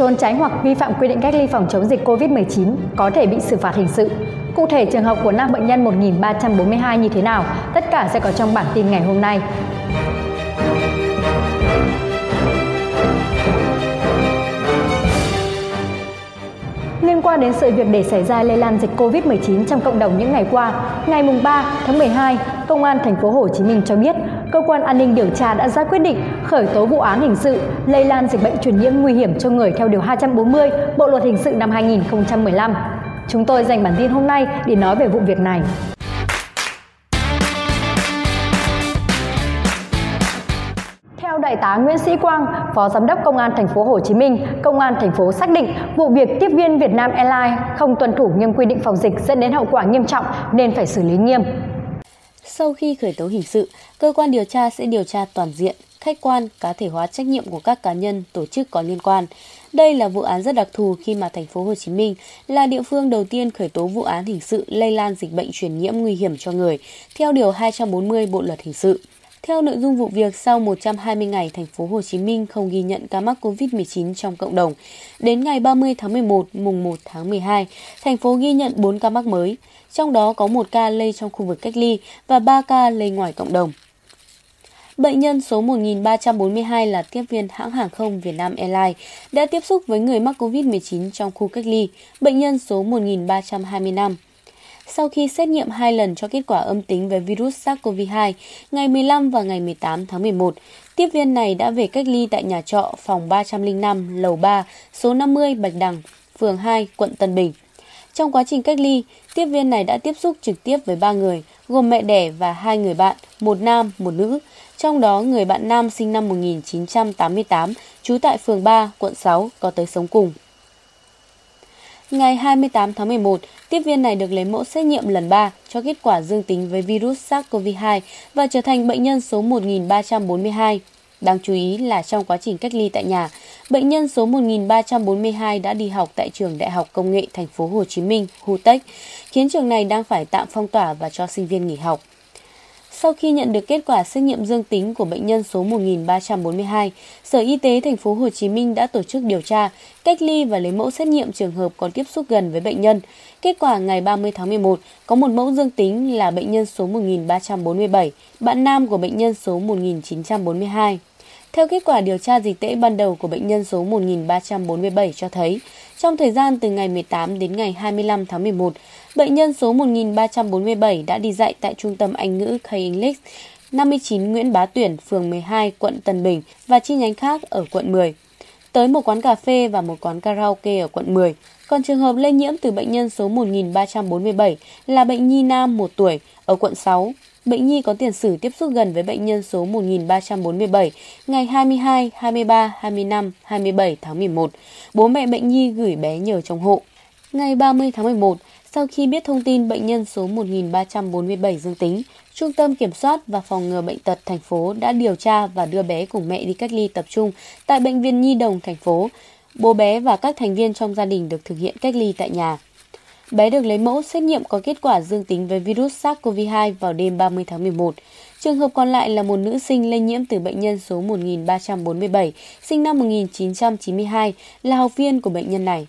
trốn tránh hoặc vi phạm quy định cách ly phòng chống dịch COVID-19 có thể bị xử phạt hình sự. Cụ thể trường hợp của nam bệnh nhân 1342 như thế nào? Tất cả sẽ có trong bản tin ngày hôm nay. Liên quan đến sự việc để xảy ra lây lan dịch COVID-19 trong cộng đồng những ngày qua, ngày 3 tháng 12, Công an thành phố Hồ Chí Minh cho biết, cơ quan an ninh điều tra đã ra quyết định khởi tố vụ án hình sự lây lan dịch bệnh truyền nhiễm nguy hiểm cho người theo điều 240 Bộ luật hình sự năm 2015. Chúng tôi dành bản tin hôm nay để nói về vụ việc này. Theo đại tá Nguyễn Sĩ Quang, Phó Giám đốc Công an thành phố Hồ Chí Minh, Công an thành phố xác định vụ việc tiếp viên Việt Nam Airlines không tuân thủ nghiêm quy định phòng dịch dẫn đến hậu quả nghiêm trọng nên phải xử lý nghiêm. Sau khi khởi tố hình sự, cơ quan điều tra sẽ điều tra toàn diện, khách quan, cá thể hóa trách nhiệm của các cá nhân, tổ chức có liên quan. Đây là vụ án rất đặc thù khi mà thành phố Hồ Chí Minh là địa phương đầu tiên khởi tố vụ án hình sự lây lan dịch bệnh truyền nhiễm nguy hiểm cho người theo điều 240 Bộ luật hình sự. Theo nội dung vụ việc, sau 120 ngày, thành phố Hồ Chí Minh không ghi nhận ca mắc COVID-19 trong cộng đồng. Đến ngày 30 tháng 11, mùng 1 tháng 12, thành phố ghi nhận 4 ca mắc mới, trong đó có 1 ca lây trong khu vực cách ly và 3 ca lây ngoài cộng đồng. Bệnh nhân số 1342 là tiếp viên hãng hàng không Việt Nam Airlines đã tiếp xúc với người mắc COVID-19 trong khu cách ly. Bệnh nhân số 1325 sau khi xét nghiệm hai lần cho kết quả âm tính với virus SARS-CoV-2 ngày 15 và ngày 18 tháng 11. Tiếp viên này đã về cách ly tại nhà trọ phòng 305 lầu 3, số 50 Bạch Đằng, phường 2, quận Tân Bình. Trong quá trình cách ly, tiếp viên này đã tiếp xúc trực tiếp với ba người, gồm mẹ đẻ và hai người bạn, một nam, một nữ. Trong đó, người bạn nam sinh năm 1988, trú tại phường 3, quận 6, có tới sống cùng. Ngày 28 tháng 11, tiếp viên này được lấy mẫu xét nghiệm lần 3 cho kết quả dương tính với virus SARS-CoV-2 và trở thành bệnh nhân số 1342. Đáng chú ý là trong quá trình cách ly tại nhà, bệnh nhân số 1342 đã đi học tại trường Đại học Công nghệ Thành phố Hồ Chí Minh, (HuTech), khiến trường này đang phải tạm phong tỏa và cho sinh viên nghỉ học. Sau khi nhận được kết quả xét nghiệm dương tính của bệnh nhân số 1342, Sở Y tế thành phố Hồ Chí Minh đã tổ chức điều tra, cách ly và lấy mẫu xét nghiệm trường hợp có tiếp xúc gần với bệnh nhân. Kết quả ngày 30 tháng 11 có một mẫu dương tính là bệnh nhân số 1347, bạn nam của bệnh nhân số 1942. Theo kết quả điều tra dịch tễ ban đầu của bệnh nhân số 1347 cho thấy, trong thời gian từ ngày 18 đến ngày 25 tháng 11, bệnh nhân số 1347 đã đi dạy tại Trung tâm Anh ngữ K English 59 Nguyễn Bá Tuyển, phường 12, quận Tân Bình và chi nhánh khác ở quận 10. Tới một quán cà phê và một quán karaoke ở quận 10. Còn trường hợp lây nhiễm từ bệnh nhân số 1347 là bệnh nhi nam 1 tuổi ở quận 6, bệnh nhi có tiền sử tiếp xúc gần với bệnh nhân số 1347 ngày 22, 23, 25, 27 tháng 11. Bố mẹ bệnh nhi gửi bé nhờ trong hộ. Ngày 30 tháng 11, sau khi biết thông tin bệnh nhân số 1347 dương tính, Trung tâm Kiểm soát và Phòng ngừa Bệnh tật thành phố đã điều tra và đưa bé cùng mẹ đi cách ly tập trung tại Bệnh viện Nhi Đồng thành phố. Bố bé và các thành viên trong gia đình được thực hiện cách ly tại nhà. Bé được lấy mẫu xét nghiệm có kết quả dương tính với virus SARS-CoV-2 vào đêm 30 tháng 11. Trường hợp còn lại là một nữ sinh lây nhiễm từ bệnh nhân số 1347, sinh năm 1992, là học viên của bệnh nhân này.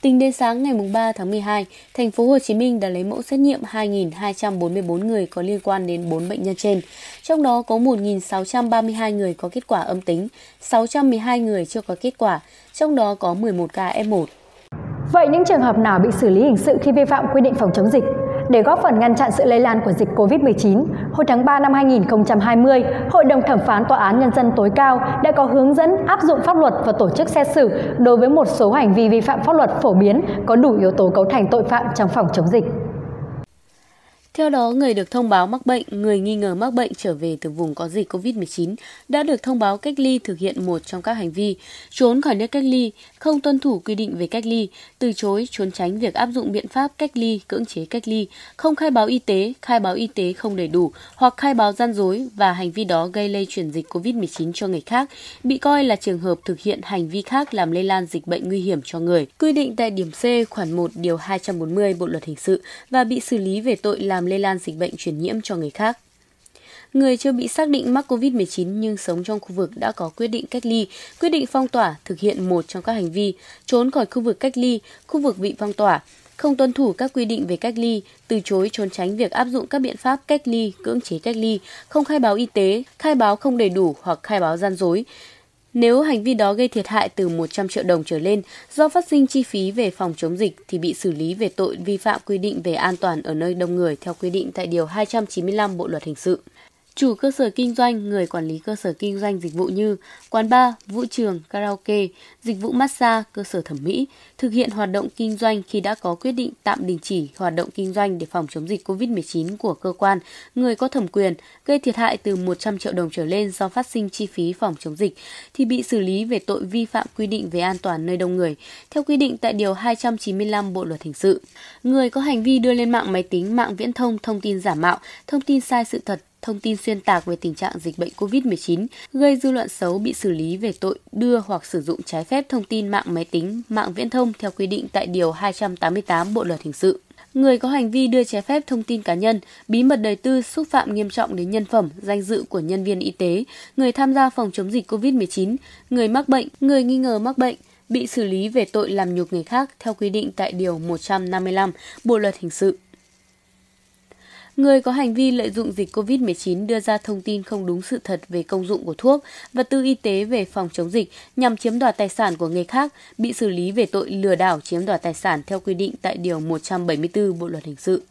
Tính đến sáng ngày 3 tháng 12, thành phố Hồ Chí Minh đã lấy mẫu xét nghiệm 2.244 người có liên quan đến 4 bệnh nhân trên. Trong đó có 1.632 người có kết quả âm tính, 612 người chưa có kết quả, trong đó có 11 ca F1. Vậy những trường hợp nào bị xử lý hình sự khi vi phạm quy định phòng chống dịch? Để góp phần ngăn chặn sự lây lan của dịch COVID-19, hồi tháng 3 năm 2020, Hội đồng thẩm phán Tòa án Nhân dân tối cao đã có hướng dẫn áp dụng pháp luật và tổ chức xét xử đối với một số hành vi vi phạm pháp luật phổ biến có đủ yếu tố cấu thành tội phạm trong phòng chống dịch. Theo đó, người được thông báo mắc bệnh, người nghi ngờ mắc bệnh trở về từ vùng có dịch COVID-19 đã được thông báo cách ly thực hiện một trong các hành vi trốn khỏi nơi cách ly, không tuân thủ quy định về cách ly, từ chối trốn tránh việc áp dụng biện pháp cách ly, cưỡng chế cách ly, không khai báo y tế, khai báo y tế không đầy đủ hoặc khai báo gian dối và hành vi đó gây lây truyền dịch COVID-19 cho người khác, bị coi là trường hợp thực hiện hành vi khác làm lây lan dịch bệnh nguy hiểm cho người, quy định tại điểm C khoản 1 điều 240 Bộ luật hình sự và bị xử lý về tội làm làm lây lan dịch bệnh truyền nhiễm cho người khác. Người chưa bị xác định mắc COVID-19 nhưng sống trong khu vực đã có quyết định cách ly, quyết định phong tỏa thực hiện một trong các hành vi trốn khỏi khu vực cách ly, khu vực bị phong tỏa, không tuân thủ các quy định về cách ly, từ chối trốn tránh việc áp dụng các biện pháp cách ly, cưỡng chế cách ly, không khai báo y tế, khai báo không đầy đủ hoặc khai báo gian dối. Nếu hành vi đó gây thiệt hại từ 100 triệu đồng trở lên do phát sinh chi phí về phòng chống dịch thì bị xử lý về tội vi phạm quy định về an toàn ở nơi đông người theo quy định tại Điều 295 Bộ Luật Hình sự. Chủ cơ sở kinh doanh, người quản lý cơ sở kinh doanh dịch vụ như quán bar, vũ trường, karaoke, dịch vụ massage, cơ sở thẩm mỹ thực hiện hoạt động kinh doanh khi đã có quyết định tạm đình chỉ hoạt động kinh doanh để phòng chống dịch COVID-19 của cơ quan, người có thẩm quyền gây thiệt hại từ 100 triệu đồng trở lên do phát sinh chi phí phòng chống dịch thì bị xử lý về tội vi phạm quy định về an toàn nơi đông người theo quy định tại điều 295 Bộ luật hình sự. Người có hành vi đưa lên mạng máy tính, mạng viễn thông thông tin giả mạo, thông tin sai sự thật thông tin xuyên tạc về tình trạng dịch bệnh COVID-19, gây dư luận xấu bị xử lý về tội đưa hoặc sử dụng trái phép thông tin mạng máy tính, mạng viễn thông theo quy định tại Điều 288 Bộ Luật Hình sự. Người có hành vi đưa trái phép thông tin cá nhân, bí mật đời tư xúc phạm nghiêm trọng đến nhân phẩm, danh dự của nhân viên y tế, người tham gia phòng chống dịch COVID-19, người mắc bệnh, người nghi ngờ mắc bệnh, bị xử lý về tội làm nhục người khác theo quy định tại Điều 155 Bộ Luật Hình sự. Người có hành vi lợi dụng dịch COVID-19 đưa ra thông tin không đúng sự thật về công dụng của thuốc, vật tư y tế về phòng chống dịch nhằm chiếm đoạt tài sản của người khác bị xử lý về tội lừa đảo chiếm đoạt tài sản theo quy định tại Điều 174 Bộ Luật Hình sự.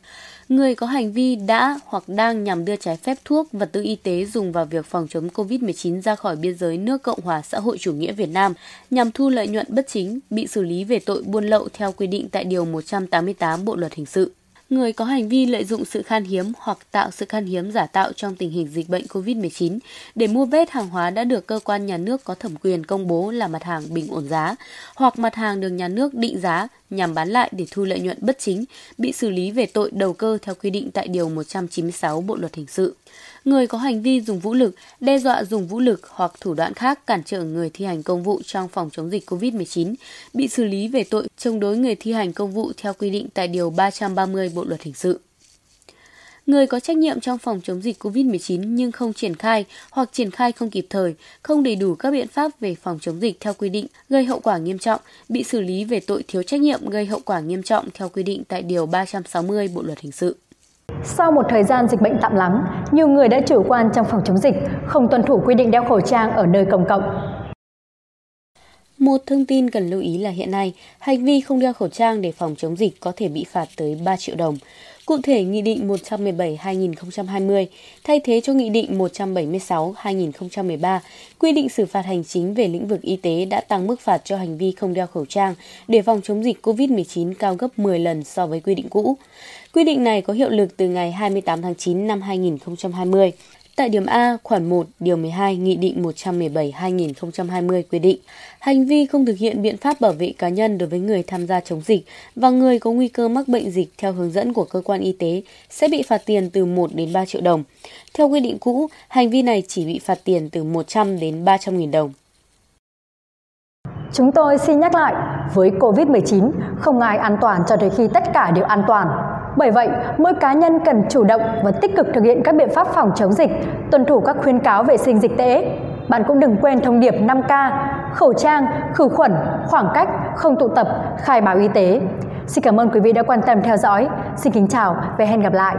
Người có hành vi đã hoặc đang nhằm đưa trái phép thuốc, vật tư y tế dùng vào việc phòng chống COVID-19 ra khỏi biên giới nước Cộng hòa xã hội chủ nghĩa Việt Nam nhằm thu lợi nhuận bất chính bị xử lý về tội buôn lậu theo quy định tại Điều 188 Bộ Luật Hình sự người có hành vi lợi dụng sự khan hiếm hoặc tạo sự khan hiếm giả tạo trong tình hình dịch bệnh COVID-19 để mua vết hàng hóa đã được cơ quan nhà nước có thẩm quyền công bố là mặt hàng bình ổn giá hoặc mặt hàng được nhà nước định giá nhằm bán lại để thu lợi nhuận bất chính, bị xử lý về tội đầu cơ theo quy định tại Điều 196 Bộ Luật Hình sự người có hành vi dùng vũ lực, đe dọa dùng vũ lực hoặc thủ đoạn khác cản trở người thi hành công vụ trong phòng chống dịch COVID-19, bị xử lý về tội chống đối người thi hành công vụ theo quy định tại Điều 330 Bộ Luật Hình sự. Người có trách nhiệm trong phòng chống dịch COVID-19 nhưng không triển khai hoặc triển khai không kịp thời, không đầy đủ các biện pháp về phòng chống dịch theo quy định, gây hậu quả nghiêm trọng, bị xử lý về tội thiếu trách nhiệm gây hậu quả nghiêm trọng theo quy định tại Điều 360 Bộ Luật Hình sự. Sau một thời gian dịch bệnh tạm lắng, nhiều người đã chủ quan trong phòng chống dịch, không tuân thủ quy định đeo khẩu trang ở nơi công cộng. Một thông tin cần lưu ý là hiện nay, hành vi không đeo khẩu trang để phòng chống dịch có thể bị phạt tới 3 triệu đồng. Cụ thể, Nghị định 117-2020 thay thế cho Nghị định 176-2013 quy định xử phạt hành chính về lĩnh vực y tế đã tăng mức phạt cho hành vi không đeo khẩu trang để phòng chống dịch COVID-19 cao gấp 10 lần so với quy định cũ. Quy định này có hiệu lực từ ngày 28 tháng 9 năm 2020. Tại điểm A, khoản 1, điều 12, Nghị định 117-2020 quy định, hành vi không thực hiện biện pháp bảo vệ cá nhân đối với người tham gia chống dịch và người có nguy cơ mắc bệnh dịch theo hướng dẫn của cơ quan y tế sẽ bị phạt tiền từ 1 đến 3 triệu đồng. Theo quy định cũ, hành vi này chỉ bị phạt tiền từ 100 đến 300 nghìn đồng. Chúng tôi xin nhắc lại, với COVID-19, không ai an toàn cho tới khi tất cả đều an toàn. Bởi vậy, mỗi cá nhân cần chủ động và tích cực thực hiện các biện pháp phòng chống dịch, tuân thủ các khuyến cáo vệ sinh dịch tễ. Bạn cũng đừng quên thông điệp 5K, khẩu trang, khử khuẩn, khoảng cách, không tụ tập, khai báo y tế. Xin cảm ơn quý vị đã quan tâm theo dõi. Xin kính chào và hẹn gặp lại.